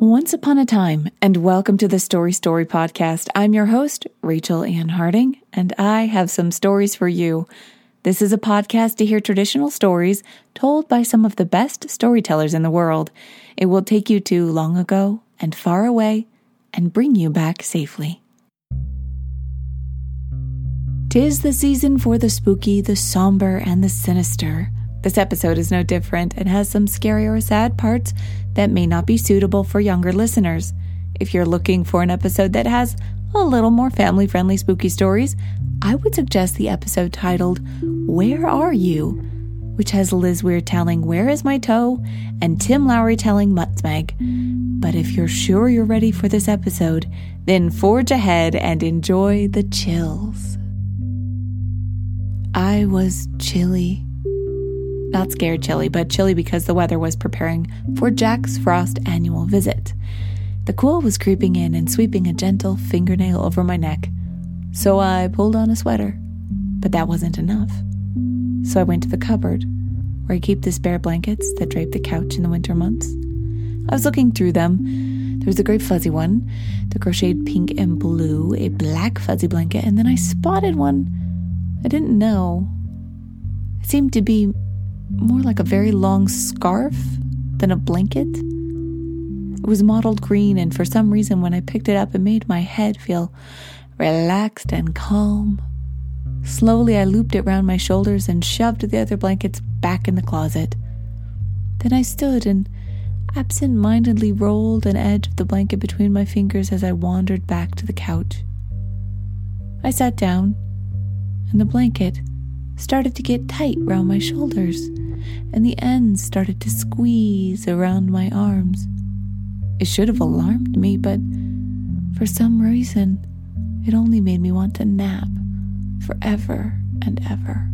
Once upon a time, and welcome to the Story Story podcast. I'm your host, Rachel Ann Harding, and I have some stories for you. This is a podcast to hear traditional stories told by some of the best storytellers in the world. It will take you to long ago and far away and bring you back safely. Tis the season for the spooky, the somber, and the sinister. This episode is no different and has some scary or sad parts that may not be suitable for younger listeners. If you're looking for an episode that has a little more family friendly spooky stories, I would suggest the episode titled Where Are You? which has Liz Weir telling Where is My Toe and Tim Lowry telling Mutsmag. But if you're sure you're ready for this episode, then forge ahead and enjoy the chills. I was chilly. Not scared chilly, but chilly because the weather was preparing for Jack's Frost annual visit. The cool was creeping in and sweeping a gentle fingernail over my neck. So I pulled on a sweater. But that wasn't enough. So I went to the cupboard, where I keep the spare blankets that drape the couch in the winter months. I was looking through them. There was a great fuzzy one, the crocheted pink and blue, a black fuzzy blanket, and then I spotted one I didn't know. It seemed to be more like a very long scarf than a blanket. It was mottled green, and for some reason, when I picked it up, it made my head feel relaxed and calm. Slowly, I looped it round my shoulders and shoved the other blankets back in the closet. Then I stood and absent mindedly rolled an edge of the blanket between my fingers as I wandered back to the couch. I sat down, and the blanket started to get tight round my shoulders, and the ends started to squeeze around my arms. It should have alarmed me, but for some reason, it only made me want to nap forever and ever.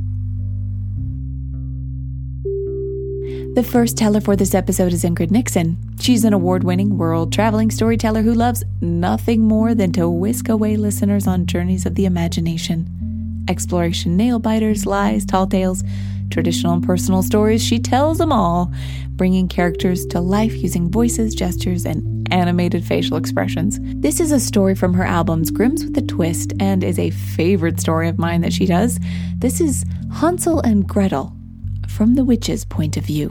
The first teller for this episode is Ingrid Nixon. She's an award winning world traveling storyteller who loves nothing more than to whisk away listeners on journeys of the imagination exploration, nail biters, lies, tall tales, traditional and personal stories. She tells them all, bringing characters to life using voices, gestures, and animated facial expressions. This is a story from her albums Grimm's with a Twist and is a favorite story of mine that she does. This is Hansel and Gretel from the witch's point of view.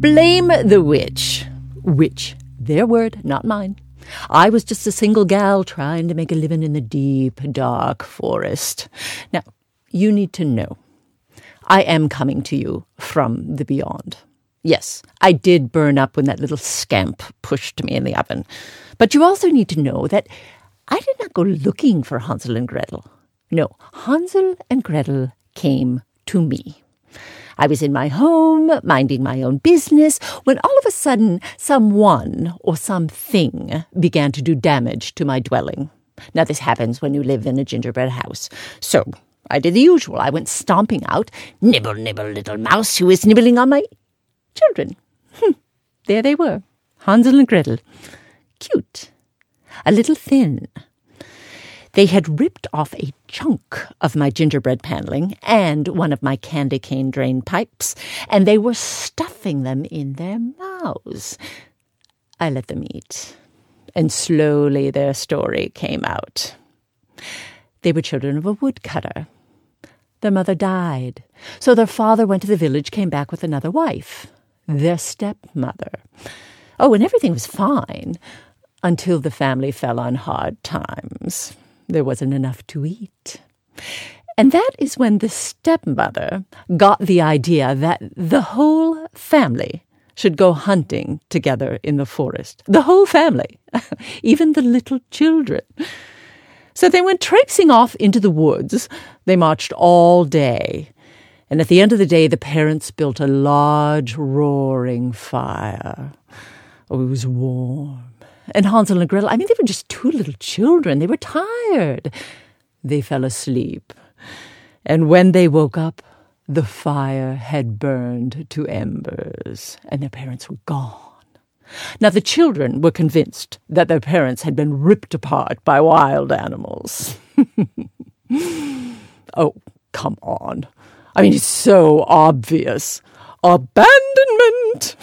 Blame the witch. Witch, their word, not mine. I was just a single gal trying to make a living in the deep, dark forest. Now, you need to know I am coming to you from the beyond. Yes, I did burn up when that little scamp pushed me in the oven. But you also need to know that I did not go looking for Hansel and Gretel. No, Hansel and Gretel came to me. I was in my home, minding my own business, when all of a sudden someone or something began to do damage to my dwelling. Now, this happens when you live in a gingerbread house. So, I did the usual. I went stomping out. Nibble, nibble, little mouse who is nibbling on my children. Hm. There they were, Hansel and Gretel. Cute. A little thin, they had ripped off a chunk of my gingerbread paneling and one of my candy cane drain pipes, and they were stuffing them in their mouths. I let them eat, and slowly their story came out. They were children of a woodcutter. Their mother died, so their father went to the village, came back with another wife, their stepmother. Oh, and everything was fine until the family fell on hard times there wasn't enough to eat. And that is when the stepmother got the idea that the whole family should go hunting together in the forest. The whole family, even the little children. So they went traipsing off into the woods. They marched all day. And at the end of the day, the parents built a large, roaring fire. Oh, it was warm. And Hansel and Gretel, I mean, they were just two little children. They were tired. They fell asleep. And when they woke up, the fire had burned to embers, and their parents were gone. Now, the children were convinced that their parents had been ripped apart by wild animals. oh, come on. I mean, it's so obvious. Abandonment!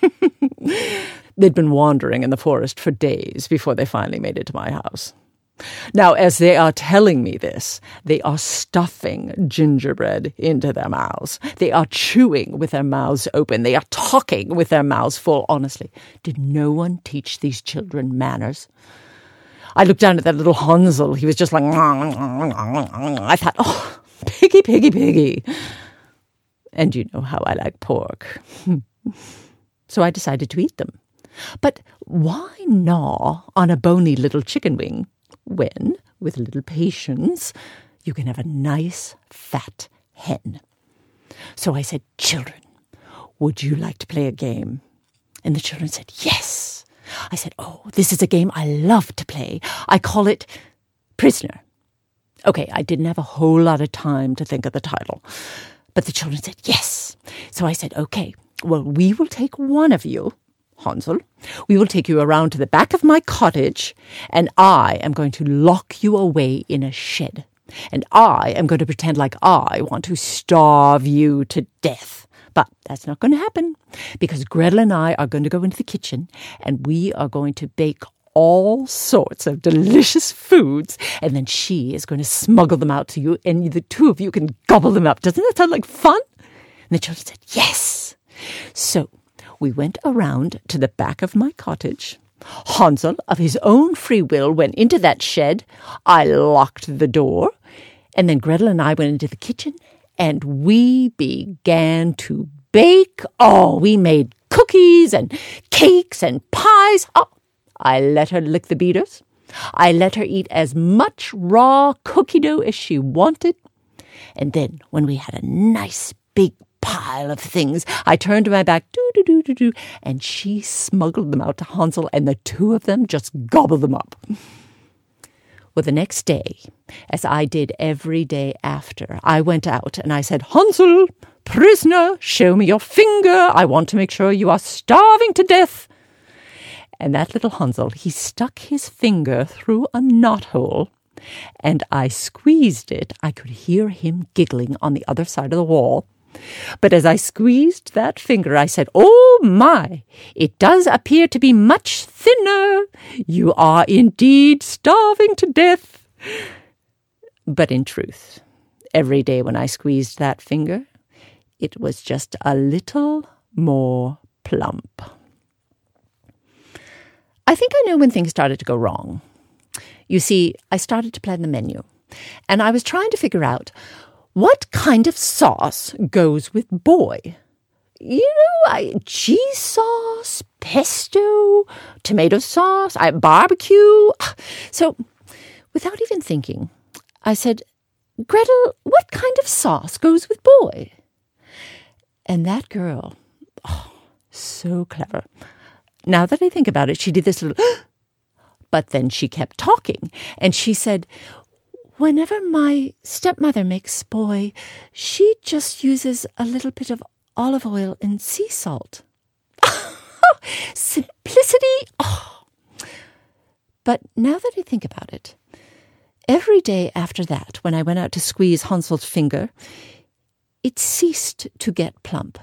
They'd been wandering in the forest for days before they finally made it to my house. Now, as they are telling me this, they are stuffing gingerbread into their mouths. They are chewing with their mouths open. They are talking with their mouths full. Honestly, did no one teach these children manners? I looked down at that little Hansel. He was just like, I thought, oh, piggy, piggy, piggy. And you know how I like pork. so I decided to eat them. But why gnaw on a bony little chicken wing when, with a little patience, you can have a nice fat hen? So I said, Children, would you like to play a game? And the children said, Yes. I said, Oh, this is a game I love to play. I call it Prisoner. Okay, I didn't have a whole lot of time to think of the title. But the children said, Yes. So I said, Okay, well, we will take one of you Hansel. We will take you around to the back of my cottage, and I am going to lock you away in a shed. And I am going to pretend like I want to starve you to death. But that's not going to happen because Gretel and I are going to go into the kitchen and we are going to bake all sorts of delicious foods, and then she is going to smuggle them out to you, and the two of you can gobble them up. Doesn't that sound like fun? And the children said, Yes. So we went around to the back of my cottage. Hansel, of his own free will, went into that shed. I locked the door. And then Gretel and I went into the kitchen and we began to bake. Oh, we made cookies and cakes and pies. Oh, I let her lick the beaters. I let her eat as much raw cookie dough as she wanted. And then, when we had a nice big pile of things. I turned to my back, doo doo doo doo doo, and she smuggled them out to Hansel, and the two of them just gobbled them up. Well, the next day, as I did every day after, I went out and I said, Hansel, prisoner, show me your finger. I want to make sure you are starving to death. And that little Hansel, he stuck his finger through a knothole, and I squeezed it. I could hear him giggling on the other side of the wall. But as I squeezed that finger, I said, Oh my, it does appear to be much thinner. You are indeed starving to death. But in truth, every day when I squeezed that finger, it was just a little more plump. I think I know when things started to go wrong. You see, I started to plan the menu, and I was trying to figure out what kind of sauce goes with boy? You know, I, cheese sauce, pesto, tomato sauce, I, barbecue. So, without even thinking, I said, Gretel, what kind of sauce goes with boy? And that girl, oh, so clever. Now that I think about it, she did this little, but then she kept talking and she said, Whenever my stepmother makes boy, she just uses a little bit of olive oil and sea salt. Simplicity! Oh. But now that I think about it, every day after that, when I went out to squeeze Hansel's finger, it ceased to get plump.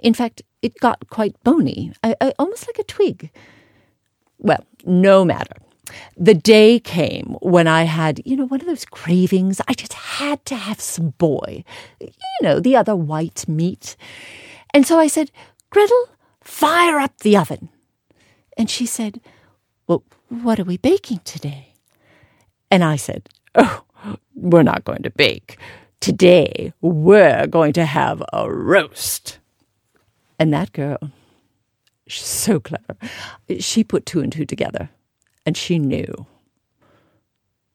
In fact, it got quite bony, I, I, almost like a twig. Well, no matter. The day came when I had, you know, one of those cravings. I just had to have some boy, you know, the other white meat. And so I said, Gretel, fire up the oven. And she said, Well, what are we baking today? And I said, Oh, we're not going to bake. Today, we're going to have a roast. And that girl, she's so clever. She put two and two together and she knew.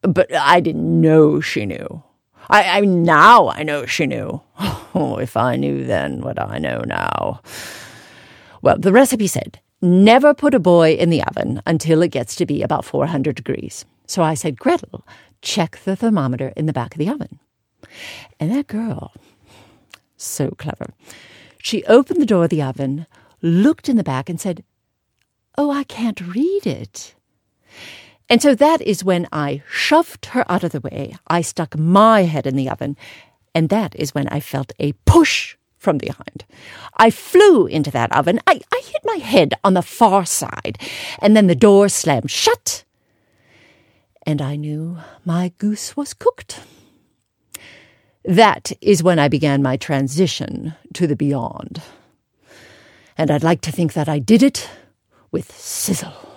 But I didn't know she knew. I, I now I know she knew. Oh, if I knew then what I know now. Well, the recipe said never put a boy in the oven until it gets to be about 400 degrees. So I said, Gretel, check the thermometer in the back of the oven. And that girl, so clever, she opened the door of the oven, looked in the back, and said, Oh, I can't read it. And so that is when I shoved her out of the way. I stuck my head in the oven, and that is when I felt a push from behind. I flew into that oven. I, I hit my head on the far side, and then the door slammed shut, and I knew my goose was cooked. That is when I began my transition to the beyond. And I'd like to think that I did it with sizzle.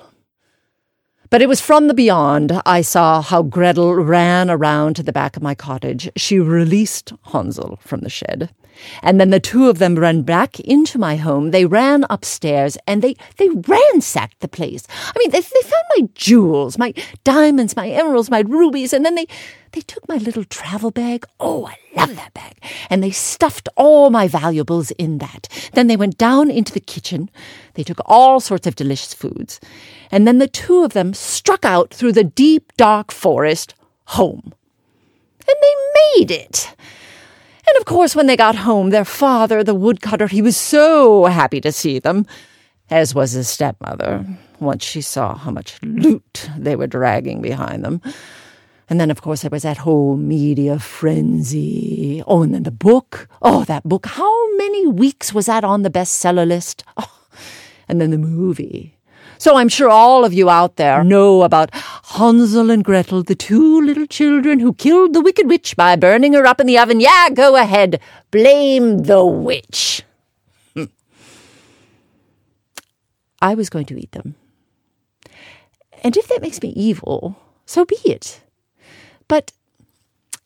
But it was from the beyond I saw how Gretel ran around to the back of my cottage. She released Hansel from the shed. And then the two of them ran back into my home. They ran upstairs and they, they ransacked the place. I mean, they, they found my jewels, my diamonds, my emeralds, my rubies, and then they, they took my little travel bag. Oh, I love that bag. And they stuffed all my valuables in that. Then they went down into the kitchen. They took all sorts of delicious foods. And then the two of them struck out through the deep, dark forest home. And they made it. And of course, when they got home, their father, the woodcutter, he was so happy to see them, as was his stepmother, once she saw how much loot they were dragging behind them. And then, of course, there was that whole media frenzy. Oh, and then the book. Oh, that book. How many weeks was that on the bestseller list? Oh, and then the movie. So I'm sure all of you out there know about Hansel and Gretel, the two little children who killed the wicked witch by burning her up in the oven. Yeah, go ahead. Blame the witch. Hmm. I was going to eat them. And if that makes me evil, so be it. But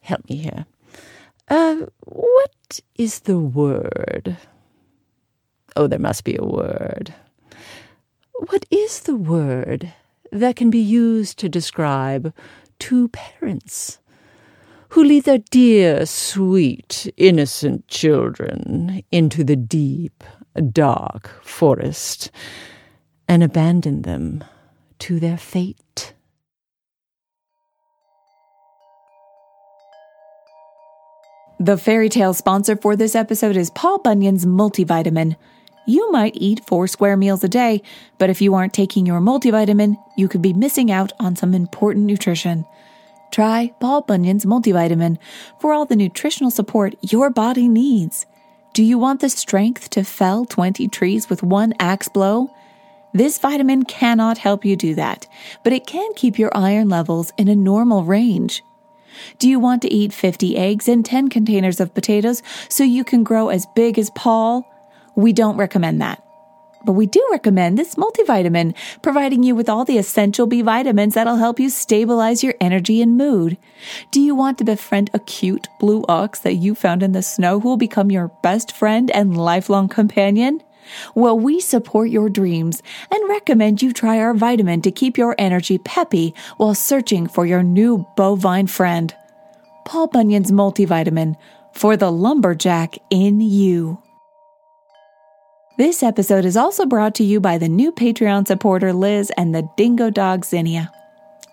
help me here. Uh, what is the word? Oh, there must be a word. What is the word that can be used to describe two parents who lead their dear, sweet, innocent children into the deep, dark forest and abandon them to their fate? The fairy tale sponsor for this episode is Paul Bunyan's multivitamin. You might eat four square meals a day, but if you aren't taking your multivitamin, you could be missing out on some important nutrition. Try Paul Bunyan's multivitamin for all the nutritional support your body needs. Do you want the strength to fell 20 trees with one axe blow? This vitamin cannot help you do that, but it can keep your iron levels in a normal range. Do you want to eat 50 eggs and 10 containers of potatoes so you can grow as big as Paul? We don't recommend that. But we do recommend this multivitamin, providing you with all the essential B vitamins that'll help you stabilize your energy and mood. Do you want to befriend a cute blue ox that you found in the snow who will become your best friend and lifelong companion? Well, we support your dreams and recommend you try our vitamin to keep your energy peppy while searching for your new bovine friend. Paul Bunyan's multivitamin for the lumberjack in you. This episode is also brought to you by the new Patreon supporter Liz and the dingo dog Zinnia.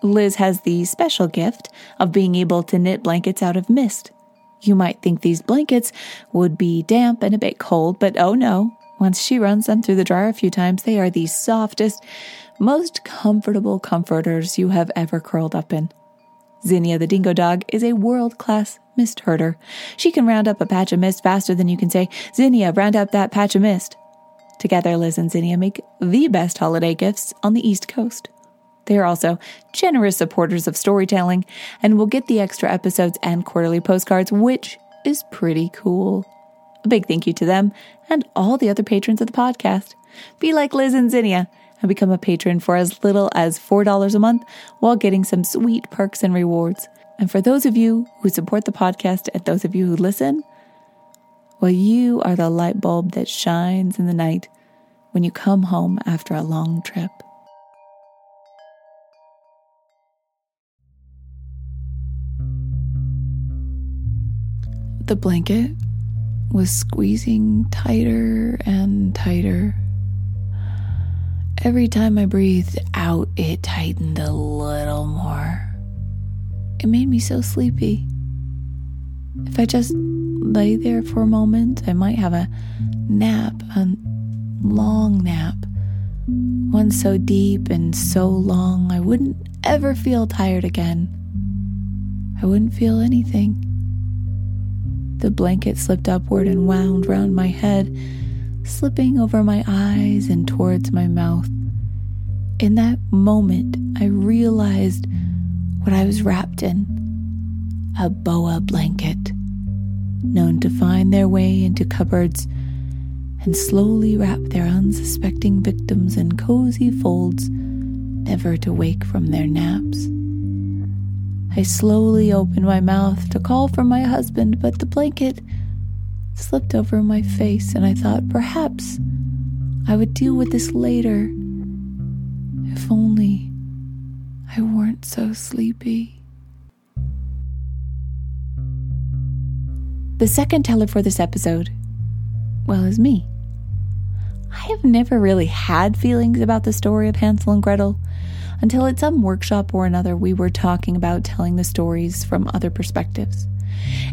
Liz has the special gift of being able to knit blankets out of mist. You might think these blankets would be damp and a bit cold, but oh no, once she runs them through the dryer a few times, they are the softest, most comfortable comforters you have ever curled up in. Zinnia the dingo dog is a world class mist herder. She can round up a patch of mist faster than you can say, Zinnia, round up that patch of mist. Together, Liz and Zinnia make the best holiday gifts on the East Coast. They are also generous supporters of storytelling and will get the extra episodes and quarterly postcards, which is pretty cool. A big thank you to them and all the other patrons of the podcast. Be like Liz and Zinnia and become a patron for as little as $4 a month while getting some sweet perks and rewards. And for those of you who support the podcast and those of you who listen, well, you are the light bulb that shines in the night when you come home after a long trip. The blanket was squeezing tighter and tighter. Every time I breathed out, it tightened a little more. It made me so sleepy. If I just lay there for a moment, I might have a nap, a long nap. One so deep and so long, I wouldn't ever feel tired again. I wouldn't feel anything. The blanket slipped upward and wound round my head, slipping over my eyes and towards my mouth. In that moment, I realized what I was wrapped in a boa blanket, known to find their way into cupboards and slowly wrap their unsuspecting victims in cozy folds, never to wake from their naps. I slowly opened my mouth to call for my husband, but the blanket slipped over my face, and I thought perhaps I would deal with this later. If only I weren't so sleepy. The second teller for this episode, well, is me. I have never really had feelings about the story of Hansel and Gretel until at some workshop or another we were talking about telling the stories from other perspectives.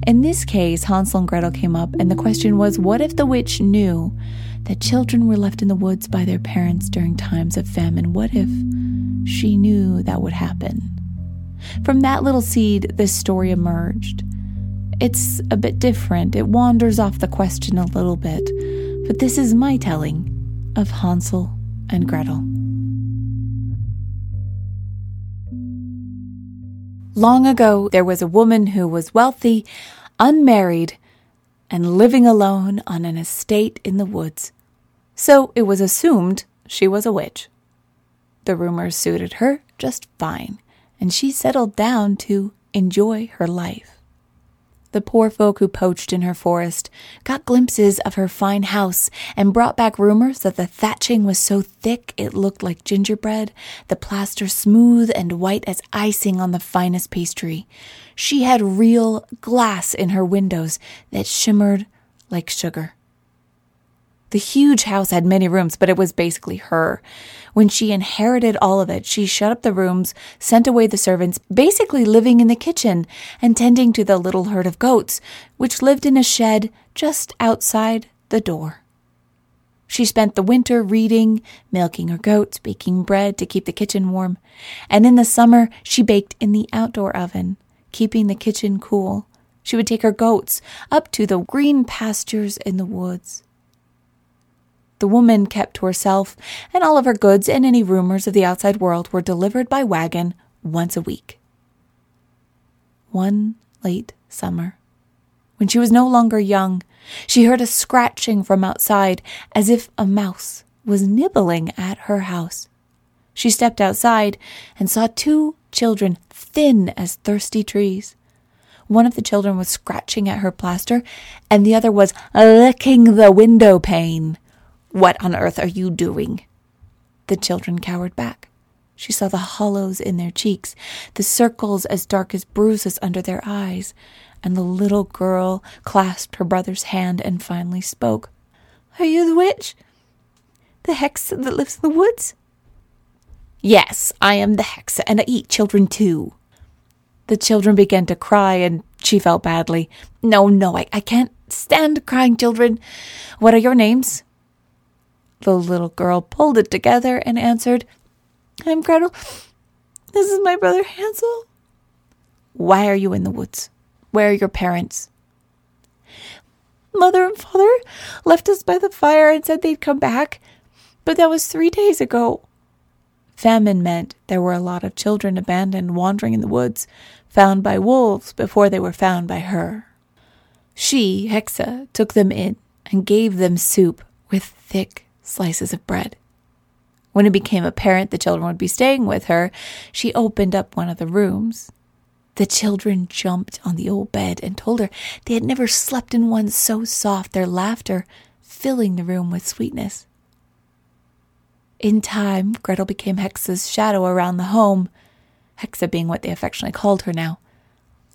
In this case, Hansel and Gretel came up, and the question was what if the witch knew that children were left in the woods by their parents during times of famine? What if she knew that would happen? From that little seed, this story emerged. It's a bit different, it wanders off the question a little bit, but this is my telling of Hansel and Gretel. Long ago, there was a woman who was wealthy, unmarried, and living alone on an estate in the woods. So it was assumed she was a witch. The rumors suited her just fine, and she settled down to enjoy her life. The poor folk who poached in her forest got glimpses of her fine house and brought back rumors that the thatching was so thick it looked like gingerbread, the plaster smooth and white as icing on the finest pastry. She had real glass in her windows that shimmered like sugar. The huge house had many rooms, but it was basically her. When she inherited all of it, she shut up the rooms, sent away the servants, basically living in the kitchen and tending to the little herd of goats, which lived in a shed just outside the door. She spent the winter reading, milking her goats, baking bread to keep the kitchen warm, and in the summer she baked in the outdoor oven, keeping the kitchen cool. She would take her goats up to the green pastures in the woods. The woman kept to herself, and all of her goods and any rumors of the outside world were delivered by wagon once a week. One late summer, when she was no longer young, she heard a scratching from outside as if a mouse was nibbling at her house. She stepped outside and saw two children thin as thirsty trees. One of the children was scratching at her plaster, and the other was licking the window pane. What on earth are you doing? The children cowered back. She saw the hollows in their cheeks, the circles as dark as bruises under their eyes, and the little girl clasped her brother's hand and finally spoke. Are you the witch? The hex that lives in the woods? Yes, I am the hex, and I eat children too. The children began to cry, and she felt badly. No, no, I, I can't stand crying children. What are your names? The little girl pulled it together and answered, I'm Gretel. This is my brother Hansel. Why are you in the woods? Where are your parents? Mother and father left us by the fire and said they'd come back, but that was three days ago. Famine meant there were a lot of children abandoned wandering in the woods, found by wolves before they were found by her. She, Hexa, took them in and gave them soup with thick slices of bread. When it became apparent the children would be staying with her, she opened up one of the rooms. The children jumped on the old bed and told her they had never slept in one so soft, their laughter filling the room with sweetness. In time, Gretel became Hexa's shadow around the home, Hexa being what they affectionately called her now.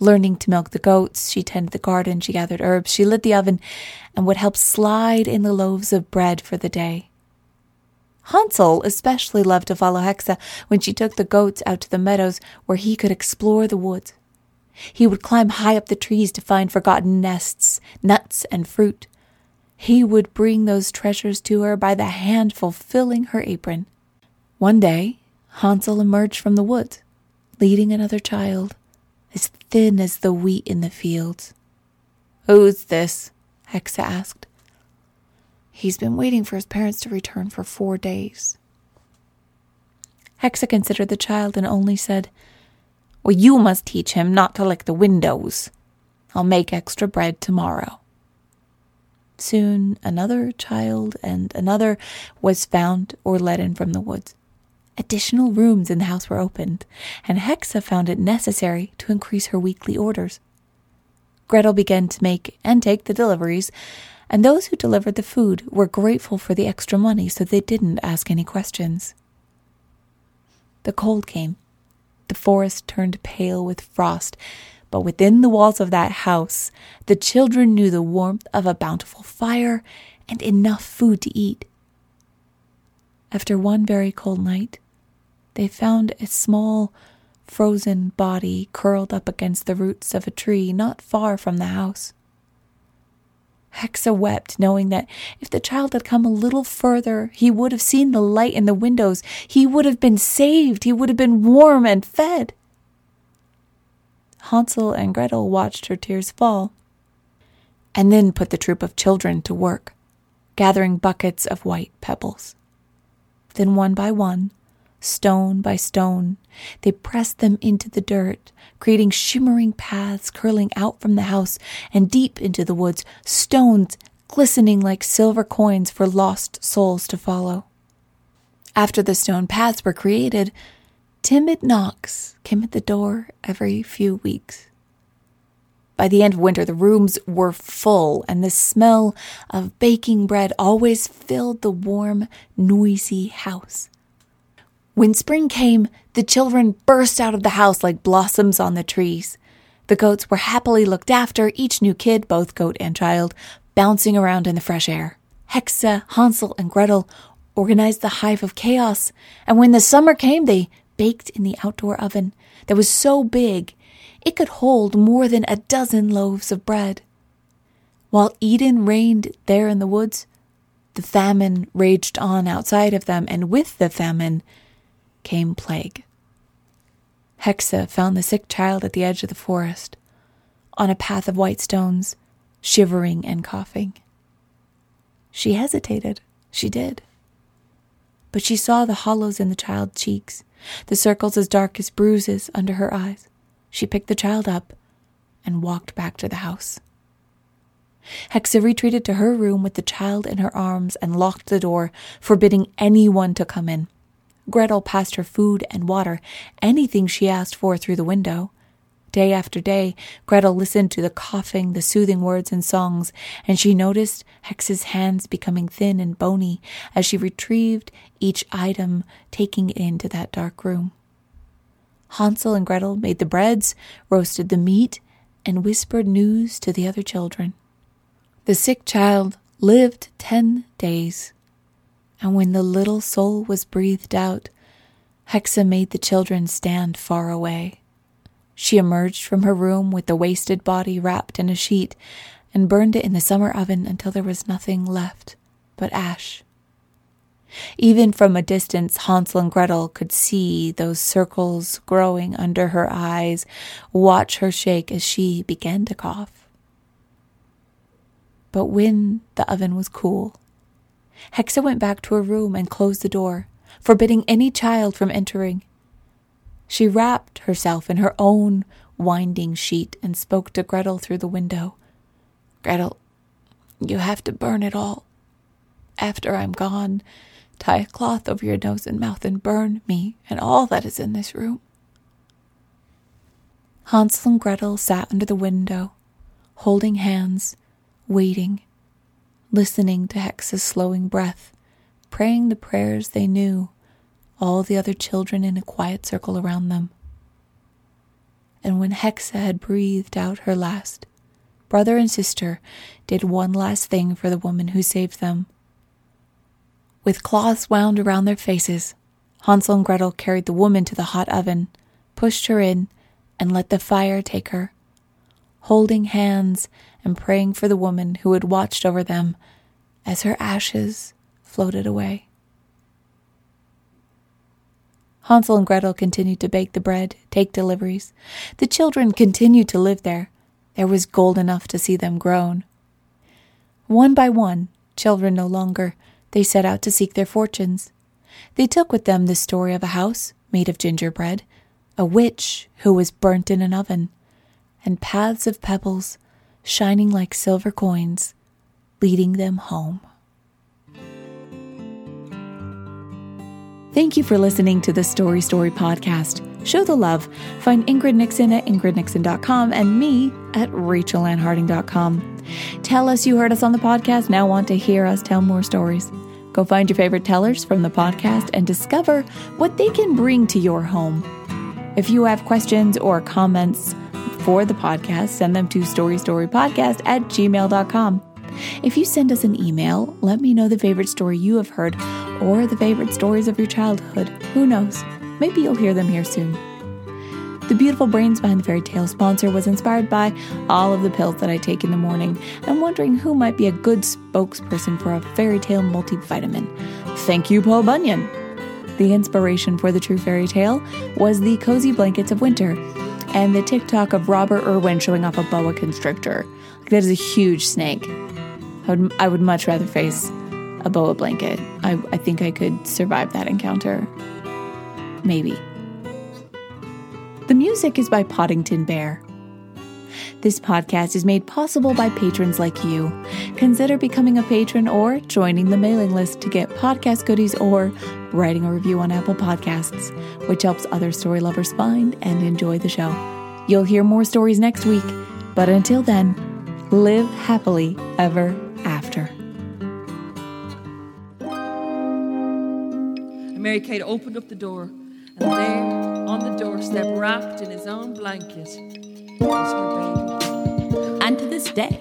Learning to milk the goats, she tended the garden, she gathered herbs, she lit the oven, and would help slide in the loaves of bread for the day. Hansel especially loved to follow Hexa when she took the goats out to the meadows where he could explore the woods. He would climb high up the trees to find forgotten nests, nuts, and fruit. He would bring those treasures to her by the handful, filling her apron. One day, Hansel emerged from the woods, leading another child, as thin as the wheat in the fields. Who's this? Hexa asked. He's been waiting for his parents to return for four days. Hexa considered the child and only said, Well, you must teach him not to lick the windows. I'll make extra bread tomorrow. Soon another child and another was found or led in from the woods. Additional rooms in the house were opened, and Hexa found it necessary to increase her weekly orders. Gretel began to make and take the deliveries, and those who delivered the food were grateful for the extra money so they didn't ask any questions. The cold came. The forest turned pale with frost, but within the walls of that house, the children knew the warmth of a bountiful fire and enough food to eat. After one very cold night, they found a small, frozen body curled up against the roots of a tree not far from the house. Hexa wept, knowing that if the child had come a little further, he would have seen the light in the windows. He would have been saved. He would have been warm and fed. Hansel and Gretel watched her tears fall, and then put the troop of children to work, gathering buckets of white pebbles. Then, one by one, stone by stone, they pressed them into the dirt, creating shimmering paths curling out from the house and deep into the woods, stones glistening like silver coins for lost souls to follow. After the stone paths were created, timid knocks came at the door every few weeks. By the end of winter, the rooms were full, and the smell of baking bread always filled the warm, noisy house. When spring came, the children burst out of the house like blossoms on the trees. The goats were happily looked after, each new kid, both goat and child, bouncing around in the fresh air. Hexa, Hansel, and Gretel organized the hive of chaos, and when the summer came, they baked in the outdoor oven that was so big it could hold more than a dozen loaves of bread. While Eden reigned there in the woods, the famine raged on outside of them, and with the famine, came plague. Hexa found the sick child at the edge of the forest, on a path of white stones, shivering and coughing. She hesitated. She did. But she saw the hollows in the child's cheeks, the circles as dark as bruises under her eyes. She picked the child up and walked back to the house. Hexa retreated to her room with the child in her arms and locked the door, forbidding anyone to come in. Gretel passed her food and water, anything she asked for through the window. Day after day, Gretel listened to the coughing, the soothing words and songs, and she noticed Hex's hands becoming thin and bony as she retrieved each item, taking it into that dark room. Hansel and Gretel made the breads, roasted the meat, and whispered news to the other children. The sick child lived ten days and when the little soul was breathed out, Hexa made the children stand far away. She emerged from her room with the wasted body wrapped in a sheet and burned it in the summer oven until there was nothing left but ash. Even from a distance, Hansel and Gretel could see those circles growing under her eyes, watch her shake as she began to cough. But when the oven was cool, Hexa went back to her room and closed the door, forbidding any child from entering. She wrapped herself in her own winding sheet and spoke to Gretel through the window. Gretel, you have to burn it all. After I'm gone, tie a cloth over your nose and mouth and burn me and all that is in this room. Hansel and Gretel sat under the window, holding hands, waiting listening to Hexa's slowing breath, praying the prayers they knew, all the other children in a quiet circle around them. and when Hexa had breathed out her last, brother and sister did one last thing for the woman who saved them. With cloths wound around their faces, Hansel and Gretel carried the woman to the hot oven, pushed her in, and let the fire take her, holding hands and praying for the woman who had watched over them as her ashes floated away. Hansel and Gretel continued to bake the bread, take deliveries. The children continued to live there. There was gold enough to see them grown. One by one, children no longer, they set out to seek their fortunes. They took with them the story of a house made of gingerbread, a witch who was burnt in an oven, and paths of pebbles shining like silver coins, leading them home. Thank you for listening to the Story Story podcast. Show the love. Find Ingrid Nixon at ingridnixon.com and me at rachelannharding.com. Tell us you heard us on the podcast, now want to hear us tell more stories. Go find your favorite tellers from the podcast and discover what they can bring to your home. If you have questions or comments for the podcast, send them to storystorypodcast at gmail.com. If you send us an email, let me know the favorite story you have heard or the favorite stories of your childhood. Who knows? Maybe you'll hear them here soon. The beautiful brains behind the fairy tale sponsor was inspired by all of the pills that I take in the morning. I'm wondering who might be a good spokesperson for a fairy tale multivitamin. Thank you, Paul Bunyan. The inspiration for the true fairy tale was the cozy blankets of winter and the TikTok of Robert Irwin showing off a boa constrictor. That is a huge snake. I would, I would much rather face a boa blanket. I, I think I could survive that encounter. Maybe. The music is by Podington Bear. This podcast is made possible by patrons like you. Consider becoming a patron or joining the mailing list to get podcast goodies or writing a review on Apple Podcasts, which helps other story lovers find and enjoy the show. You'll hear more stories next week, but until then, live happily ever after. Mary Kate opened up the door, and there, on the doorstep, wrapped in his own blanket, was her baby. And to this day,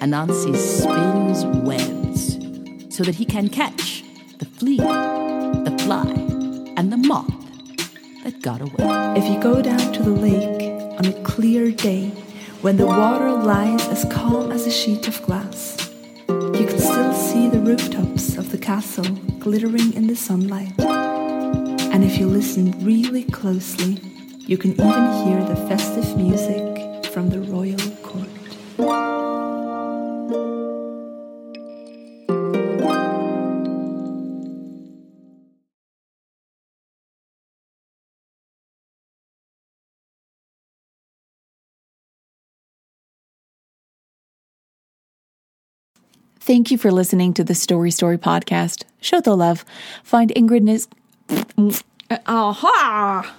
Anansi spins webs so that he can catch the flea, the fly, and the moth that got away. If you go down to the lake on a clear day, when the water lies as calm as a sheet of glass, you can still see the rooftops of the castle glittering in the sunlight. And if you listen really closely, you can even hear the festive music from the royal Thank you for listening to the Story Story podcast. Show the love. Find Ingrid Nis. Aha!